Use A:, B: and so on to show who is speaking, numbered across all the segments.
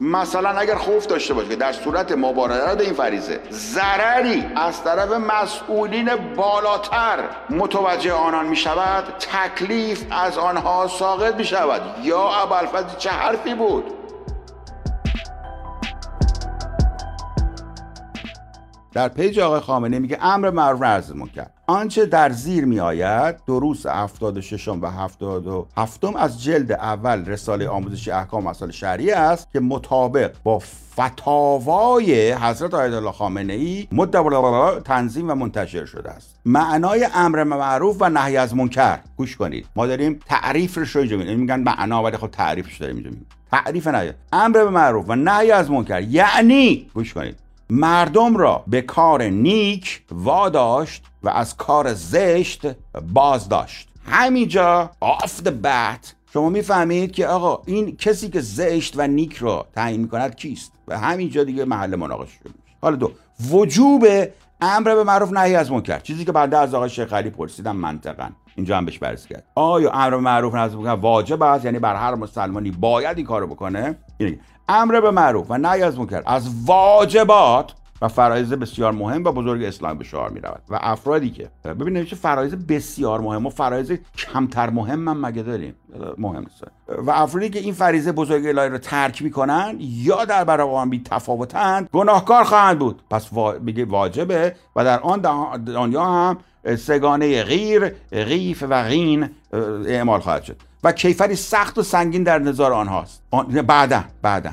A: مثلا اگر خوف داشته باشه که در صورت مبارزه این فریضه ضرری از طرف مسئولین بالاتر متوجه آنان می شود تکلیف از آنها ساقط می شود یا ابوالفضل چه حرفی بود؟ در پیج آقای خامنه میگه امر معروف نهی منکر. آنچه در زیر می آید دروس 76 و 77 از جلد اول رساله آموزشی احکام مسائل شرعی است که مطابق با فتاوای حضرت آیت الله خامنه ای تنظیم و منتشر شده است. معنای امر معروف و نهی از منکر. گوش کنید. ما داریم تعریفش رو میگن معنا ولی خب تعریفش داریم اینجا تعریف نهی. امر معروف و نهی از منکر. یعنی گوش کنید. مردم را به کار نیک واداشت و از کار زشت باز داشت همینجا آف bat شما می‌فهمید که آقا این کسی که زشت و نیک را تعیین می‌کند کیست؟ و همینجا دیگه محل مناقشه شده حالا دو وجوب امر به معروف نهی از منکر. چیزی که بعد از آقای شیخ علی پرسیدم منطقا. اینجا هم بهش بررسی کرد. آیا امر به معروف نهی از منکر واجب است یعنی بر هر مسلمانی باید این کارو بکنه. امر به معروف و نهی از منکر از واجبات و فرایز بسیار مهم و بزرگ اسلام به شعار می رود و افرادی که ببینید چه فرایز بسیار مهم و فرایز کمتر مهم هم مگه داریم؟ مهم نیست. و افرادی که این فریضه بزرگ الهی رو ترک می‌کنن یا در برابر آن بی تفاوتند گناهکار خواهند بود. پس بگه واجبه و در آن دنیا هم سگانه غیر غیف و غین اعمال خواهد شد. و کیفری سخت و سنگین در نظار آنهاست. بعدا بعدا.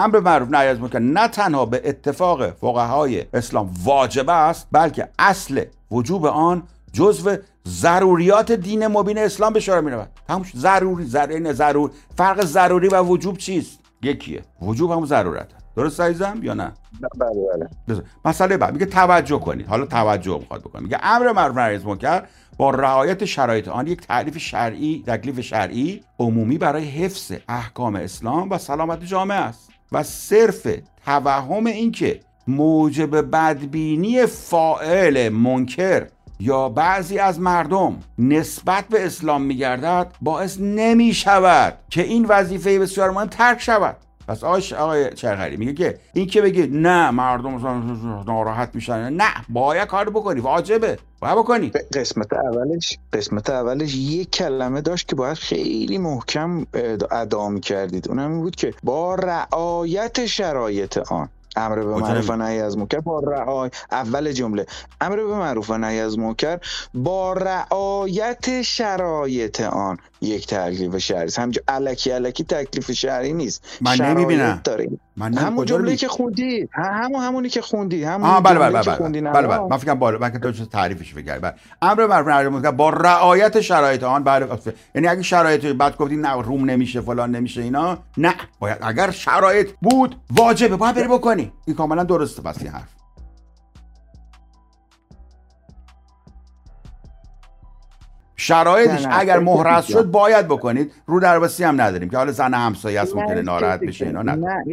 A: امر معروف نهی از منکر. نه تنها به اتفاق فقهای اسلام واجب است بلکه اصل وجوب آن جزو ضروریات دین مبین اسلام به شمار می‌رود. همون ضروری ضروری ضرور. فرق ضروری و وجوب چیست؟ یکیه. وجوب هم ضرورت درست عزیزم یا نه؟
B: بله بله.
A: مسئله بعد. میگه توجه کنید. حالا توجه می‌خواد بکنید میگه امر معروف نهی از منکر با رعایت شرایط آن یک تعریف شرعی تکلیف شرعی عمومی برای حفظ احکام اسلام و سلامت جامعه است. و صرف توهم اینکه موجب بدبینی فائل منکر یا بعضی از مردم نسبت به اسلام میگردد باعث نمی شود که این وظیفه بسیار مهم ترک شود. پس آقای آقای چرخری میگه که این که بگی نه مردم ناراحت میشن نه باید کار بکنی واجبه باید بکنی.
B: قسمت اولش قسمت اولش یک کلمه داشت که باید خیلی محکم ادا می‌کردید. اونم این بود که با رعایت شرایط آن امر به معروف و نهی از منکر با رعای اول جمله امر به معروف و نهی از منکر با رعایت شرایط آن. یک تکلیف شهری. همینجا الکی الکی تکلیف شهری نیست.
A: من نمی‌بینم.
B: من همون جمله که خوندی. همون همونی که خوندی. همون
A: آه بله بله بله بله, بله, بله. من فکرم بالا من که تو تعریفش فکر بله. امر منکر با رعایت شرایط آن بله. یعنی اگه شرایط بعد گفتی نه روم نمیشه فلان نمیشه اینا نه. باید اگر شرایط بود واجبه. باید بری بکنی. این کاملا درسته پس این حرف. شرایطش اگر محرز شد باید بکنید رو درباسی هم نداریم که حالا زن همسایه است ممکنه ناراحت بشه اینا نه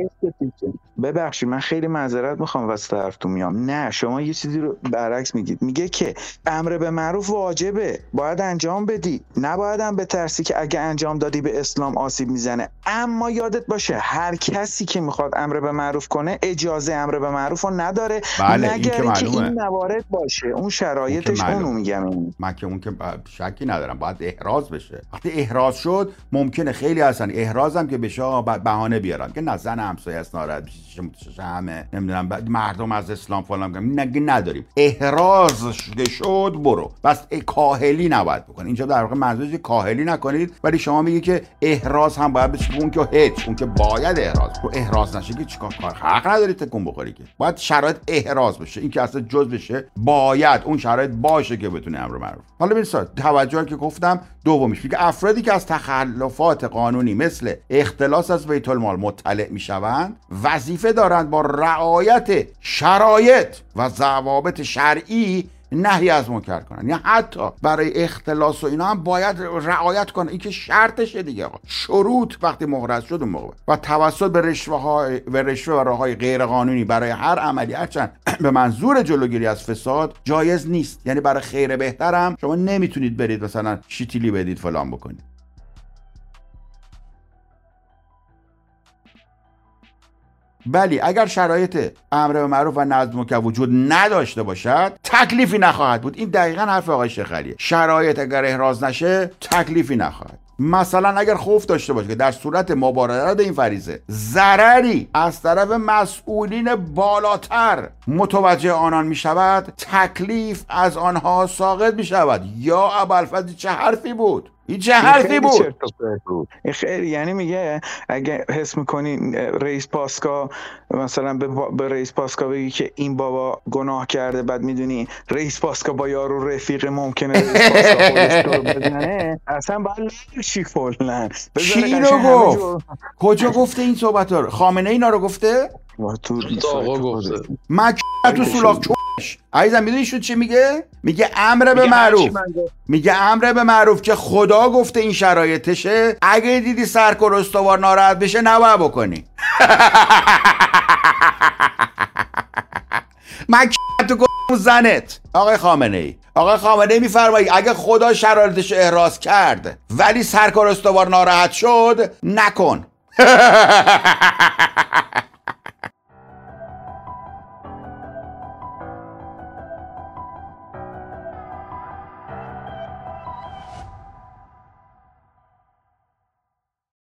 B: ببخشید من خیلی معذرت می‌خوام واسه حرفتون میام. نه شما یه چیزی رو برعکس میگید. میگه که امر به معروف واجبه. باید انجام بدی. نباید هم به ترسی که اگه انجام دادی به اسلام آسیب می‌زنه. اما یادت باشه هر کسی که می‌خواد امر به معروف کنه اجازه امر به معروف رو نداره.
A: بله این که,
B: که این موارد باشه. اون شرایطش اونو میگم.
A: من که اون که شکی ندارم باید احراز بشه. وقتی احراز شد ممکنه خیلی هستن احرازم که بشه بهانه بیارن که نه زن همسایه است ناراحت همه نمی‌دونم مردم از اسلام فلان نگه نداریم. احراز شد برو. بس کاهلی نباید بکن اینجا در واقع منظورش کاهلی نکنید ولی شما میگی که احراز هم باید بشه. اون که هیچ اون که باید احراز. تو احراز نشه که چیکار کار؟ حق نداری تکون بخوری که. باید شرایط احراز بشه. این که اصلا جز بشه باید اون شرایط باشه که بتونه امر معروف. حالا ببین توجه که گفتم دومیش. میگه افرادی که از تخلفات قانونی مثل اختلاس از بیت المال مطلع می‌شوند وظیفه دارند با رعایت شرایط و ضوابط شرعی نهی از منکر کنن. یا حتی برای اختلاس و اینا هم باید رعایت کنن. این که شرطشه دیگه آقا. شروط وقتی مهرز شد اون موقع. و توسط به رشوه های و رشوه و راه های غیر قانونی برای هر عملی هرچند به منظور جلوگیری از فساد جایز نیست. یعنی برای خیر بهترم شما نمی‌تونید برید مثلا شیتیلی بدید فلان بکنید. ولی اگر شرایط امر به معروف و نظم که وجود نداشته باشد تکلیفی نخواهد بود. این دقیقا حرف آقای شخریه شرایط اگر احراز نشه تکلیفی نخواهد. مثلا اگر خوف داشته باشه که در صورت مبارزات این فریزه ضرری از طرف مسئولین بالاتر متوجه آنان می شود تکلیف از آنها ساقط می شود یا ابوالفضل چه حرفی بود؟ این چه حرفی بود؟
B: خیلی یعنی میگه اگه حس می‌کنی رئیس پاسکا مثلا به, به رئیس پاسکا بگی که این بابا گناه کرده بعد می‌دونی رئیس پاسکا با یارو رفیق ممکنه رئیس پاسکا بزنه اصلا باید چی
A: گفت؟ کجا گفته این صحبت رو؟ خامنه اینا رو گفته؟
B: تو
C: آقا گفته.
A: مک تو سولاخ عزیزم می‌دونی شد چی میگه؟ میگه امر به معروف. میگه امر به معروف که خدا گفته این شرایطشه. اگه دیدی سرکر استوار ناراحت بشه نباید بکنی. من تو زنت. آقای خامنه ای آقای خامنه ای میفرمایی اگه خدا شرایطش احراز کرد ولی سرکار استوار ناراحت شد نکن.